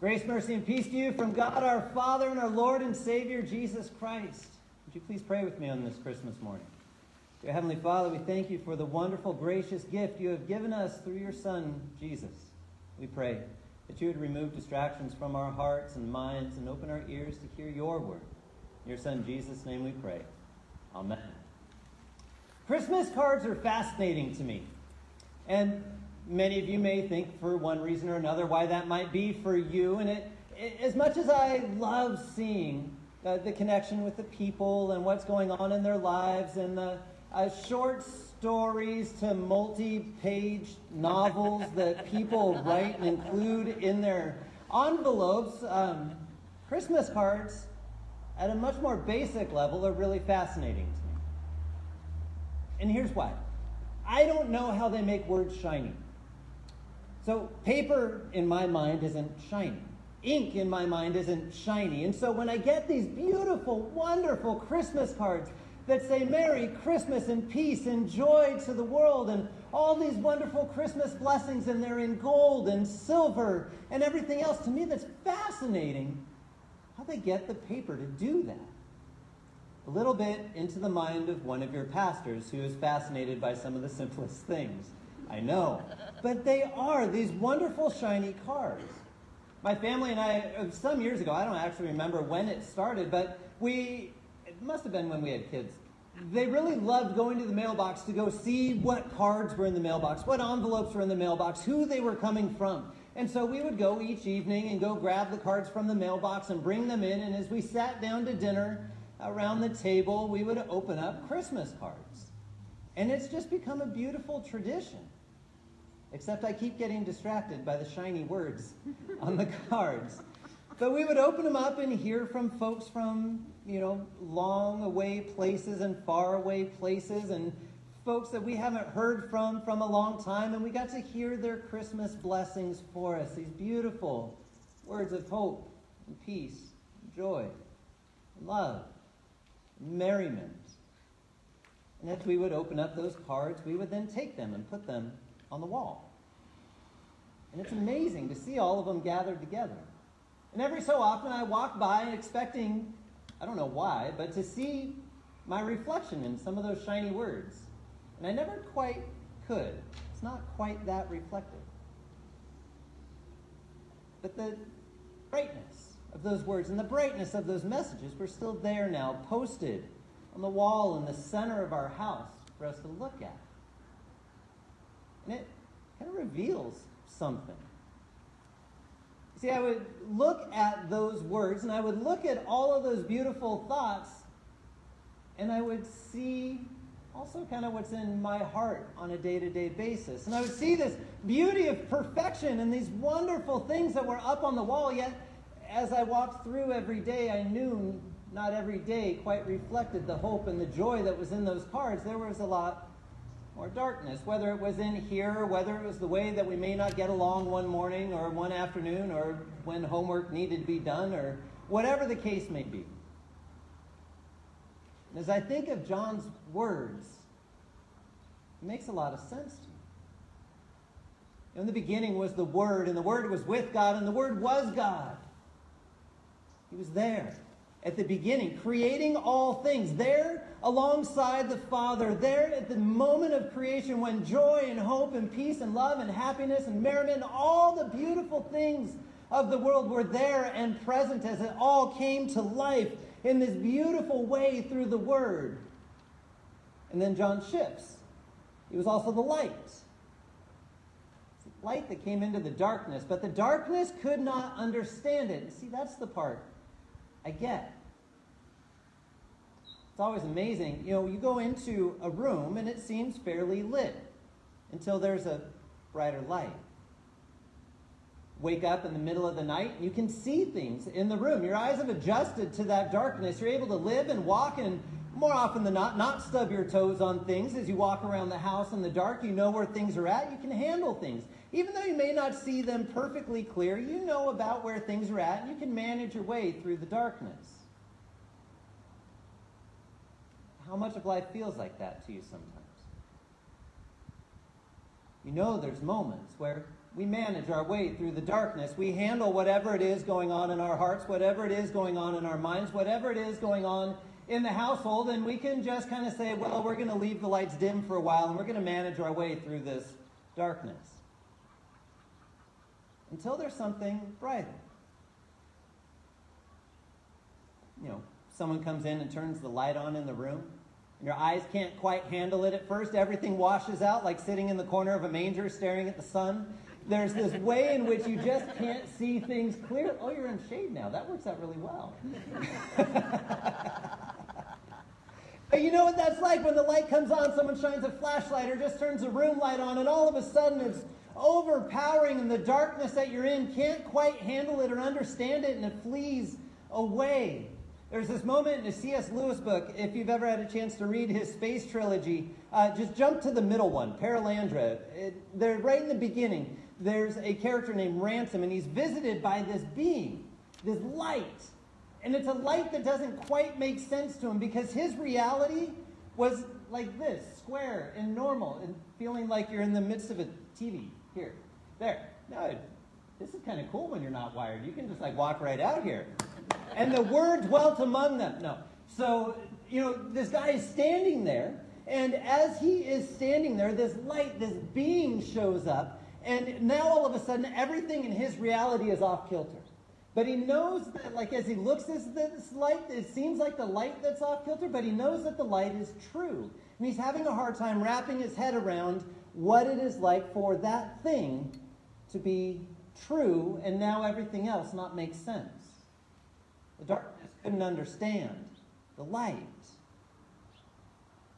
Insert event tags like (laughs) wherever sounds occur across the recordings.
Grace, mercy, and peace to you from God our Father and our Lord and Savior Jesus Christ. Would you please pray with me on this Christmas morning? Dear Heavenly Father, we thank you for the wonderful, gracious gift you have given us through your Son, Jesus. We pray that you would remove distractions from our hearts and minds and open our ears to hear your word. In your Son, Jesus' name we pray. Amen. Christmas cards are fascinating to me. And many of you may think, for one reason or another, why that might be for you. And it, it as much as I love seeing uh, the connection with the people and what's going on in their lives and the uh, short stories to multi page novels that people (laughs) write and include in their envelopes, um, Christmas cards at a much more basic level are really fascinating to me. And here's why I don't know how they make words shiny. So, paper in my mind isn't shiny. Ink in my mind isn't shiny. And so, when I get these beautiful, wonderful Christmas cards that say Merry Christmas and peace and joy to the world and all these wonderful Christmas blessings, and they're in gold and silver and everything else, to me that's fascinating how they get the paper to do that. A little bit into the mind of one of your pastors who is fascinated by some of the simplest things. I know. But they are these wonderful shiny cars. My family and I, uh, some years ago, I don't actually remember when it started, but we, it must have been when we had kids. They really loved going to the mailbox to go see what cards were in the mailbox, what envelopes were in the mailbox, who they were coming from. And so we would go each evening and go grab the cards from the mailbox and bring them in. And as we sat down to dinner around the table, we would open up Christmas cards. And it's just become a beautiful tradition. Except I keep getting distracted by the shiny words (laughs) on the cards. But we would open them up and hear from folks from, you know, long away places and far away places and folks that we haven't heard from from a long time. And we got to hear their Christmas blessings for us. These beautiful words of hope and peace, and joy, and love, and merriment. And as we would open up those cards, we would then take them and put them on the wall. And it's amazing to see all of them gathered together. And every so often I walk by expecting, I don't know why, but to see my reflection in some of those shiny words. And I never quite could. It's not quite that reflective. But the brightness of those words and the brightness of those messages were still there now, posted on the wall in the center of our house for us to look at. And it kind of reveals something. See, I would look at those words and I would look at all of those beautiful thoughts and I would see also kind of what's in my heart on a day to day basis. And I would see this beauty of perfection and these wonderful things that were up on the wall, yet as I walked through every day, I knew not every day quite reflected the hope and the joy that was in those cards. There was a lot or darkness, whether it was in here, whether it was the way that we may not get along one morning or one afternoon or when homework needed to be done or whatever the case may be. And as I think of John's words, it makes a lot of sense to me. In the beginning was the Word, and the Word was with God, and the Word was God. He was there at the beginning, creating all things, there alongside the Father, there at the moment of creation when joy and hope and peace and love and happiness and merriment, and all the beautiful things of the world were there and present as it all came to life in this beautiful way through the Word. And then John shifts. He was also the light. Light that came into the darkness, but the darkness could not understand it. See, that's the part I get. It's always amazing. You know, you go into a room and it seems fairly lit until there's a brighter light. Wake up in the middle of the night you can see things in the room. Your eyes have adjusted to that darkness. You're able to live and walk and more often than not, not stub your toes on things as you walk around the house in the dark. You know where things are at. You can handle things. Even though you may not see them perfectly clear, you know about where things are at and you can manage your way through the darkness. How much of life feels like that to you sometimes? You know there's moments where we manage our way through the darkness. We handle whatever it is going on in our hearts, whatever it is going on in our minds, whatever it is going on in the household, and we can just kind of say, well, we're going to leave the lights dim for a while and we're going to manage our way through this darkness. Until there's something brighter. You know, someone comes in and turns the light on in the room. And your eyes can't quite handle it at first. Everything washes out like sitting in the corner of a manger staring at the sun. There's this way in which you just can't see things clear. Oh, you're in shade now. That works out really well. (laughs) but you know what that's like when the light comes on, someone shines a flashlight or just turns a room light on, and all of a sudden it's overpowering, and the darkness that you're in can't quite handle it or understand it, and it flees away. There's this moment in a C.S. Lewis book, if you've ever had a chance to read his space trilogy, uh, just jump to the middle one, Perelandra. It, they're right in the beginning. There's a character named Ransom, and he's visited by this being, this light. And it's a light that doesn't quite make sense to him because his reality was like this square and normal and feeling like you're in the midst of a TV. Here, there. No, this is kind of cool when you're not wired. You can just like walk right out here and the word dwelt among them. No. So, you know, this guy is standing there, and as he is standing there, this light, this being shows up, and now all of a sudden everything in his reality is off kilter. But he knows that, like, as he looks at this light, it seems like the light that's off kilter, but he knows that the light is true. And he's having a hard time wrapping his head around what it is like for that thing to be true and now everything else not make sense. The darkness couldn't understand the light.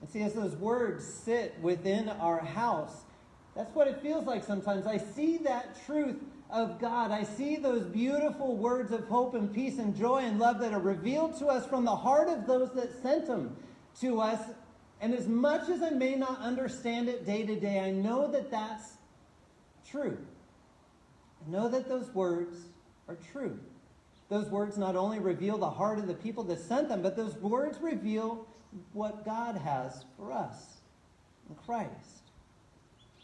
And see, as those words sit within our house, that's what it feels like sometimes. I see that truth of God. I see those beautiful words of hope and peace and joy and love that are revealed to us from the heart of those that sent them to us. And as much as I may not understand it day to day, I know that that's true. I know that those words are true. Those words not only reveal the heart of the people that sent them, but those words reveal what God has for us in Christ.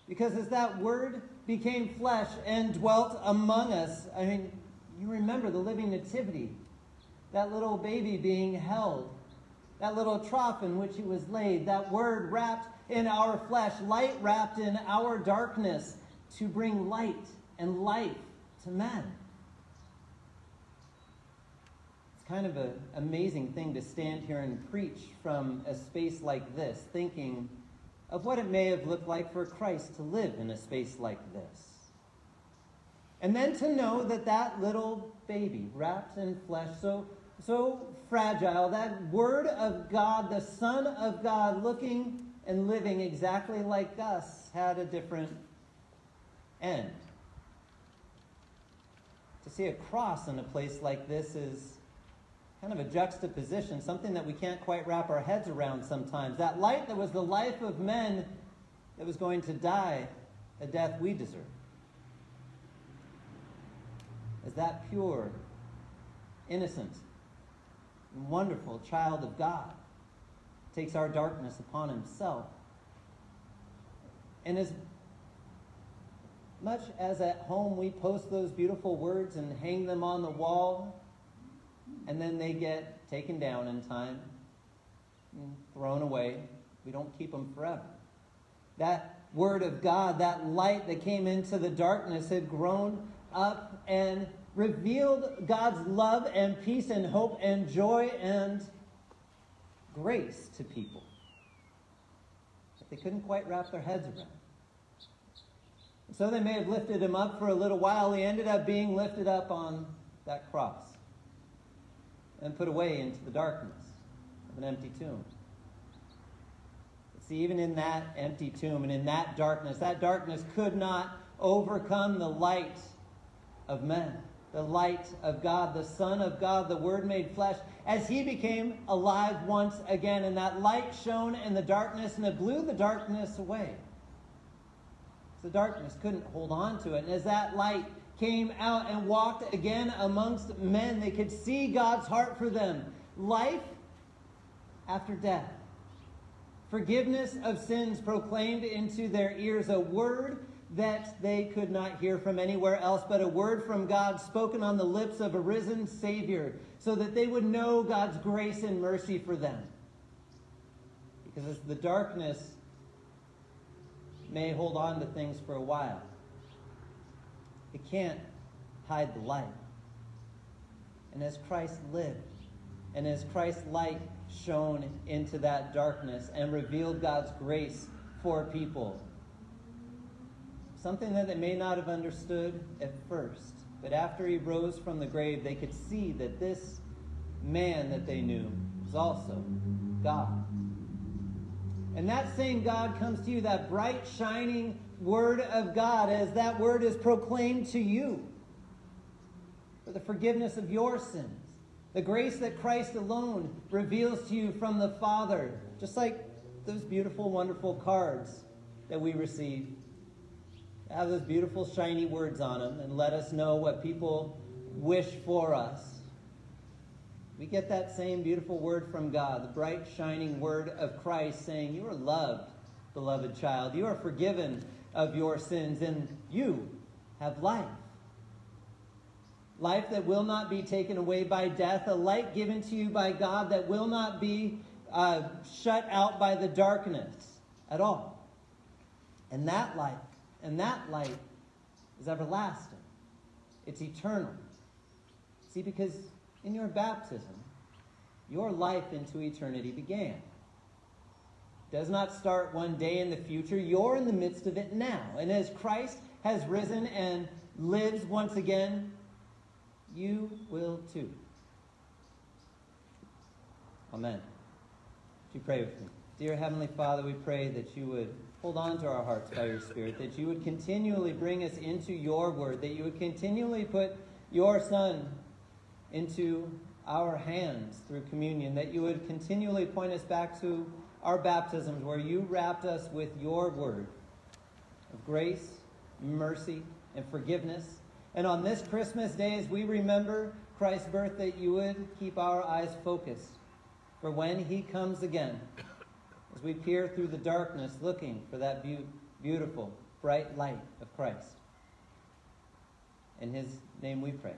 Because as that word became flesh and dwelt among us, I mean, you remember the living nativity, that little baby being held, that little trough in which he was laid, that word wrapped in our flesh, light wrapped in our darkness to bring light and life to men. It's kind of an amazing thing to stand here and preach from a space like this, thinking of what it may have looked like for Christ to live in a space like this. And then to know that that little baby, wrapped in flesh, so, so fragile, that Word of God, the Son of God, looking and living exactly like us, had a different end. To see a cross in a place like this is kind of a juxtaposition, something that we can't quite wrap our heads around sometimes. That light that was the life of men that was going to die a death we deserve. As that pure, innocent, wonderful child of God takes our darkness upon himself. And as much as at home we post those beautiful words and hang them on the wall, and then they get taken down in time and thrown away. We don't keep them forever. That word of God, that light that came into the darkness, had grown up and revealed God's love and peace and hope and joy and grace to people that they couldn't quite wrap their heads around. So they may have lifted him up for a little while. He ended up being lifted up on that cross and put away into the darkness of an empty tomb. See, even in that empty tomb and in that darkness, that darkness could not overcome the light of men, the light of God, the Son of God, the Word made flesh, as he became alive once again. And that light shone in the darkness and it blew the darkness away. The darkness couldn't hold on to it. And as that light came out and walked again amongst men. They could see God's heart for them. Life after death. Forgiveness of sins proclaimed into their ears. A word that they could not hear from anywhere else, but a word from God spoken on the lips of a risen Savior, so that they would know God's grace and mercy for them. Because the darkness may hold on to things for a while, it can't hide the light. And as Christ lived, and as Christ's light shone into that darkness and revealed God's grace for people, something that they may not have understood at first, but after he rose from the grave, they could see that this man that they knew was also God. And that same God comes to you, that bright, shining word of God, as that word is proclaimed to you for the forgiveness of your sins. The grace that Christ alone reveals to you from the Father, just like those beautiful, wonderful cards that we receive. Have those beautiful, shiny words on them and let us know what people wish for us. We get that same beautiful word from God, the bright, shining word of Christ saying, You are loved, beloved child. You are forgiven of your sins, and you have life life that will not be taken away by death, a light given to you by God that will not be uh, shut out by the darkness at all. And that light, and that light is everlasting. It's eternal. See, because in your baptism, your life into eternity began. Does not start one day in the future. You're in the midst of it now. And as Christ has risen and lives once again you will too. Amen. Would you pray with me? Dear Heavenly Father, we pray that you would hold on to our hearts by your Spirit, that you would continually bring us into your word, that you would continually put your Son into our hands through communion, that you would continually point us back to our baptisms where you wrapped us with your word of grace, mercy, and forgiveness and on this Christmas day, as we remember Christ's birth, that you would keep our eyes focused for when he comes again, as we peer through the darkness looking for that be- beautiful, bright light of Christ. In his name we pray.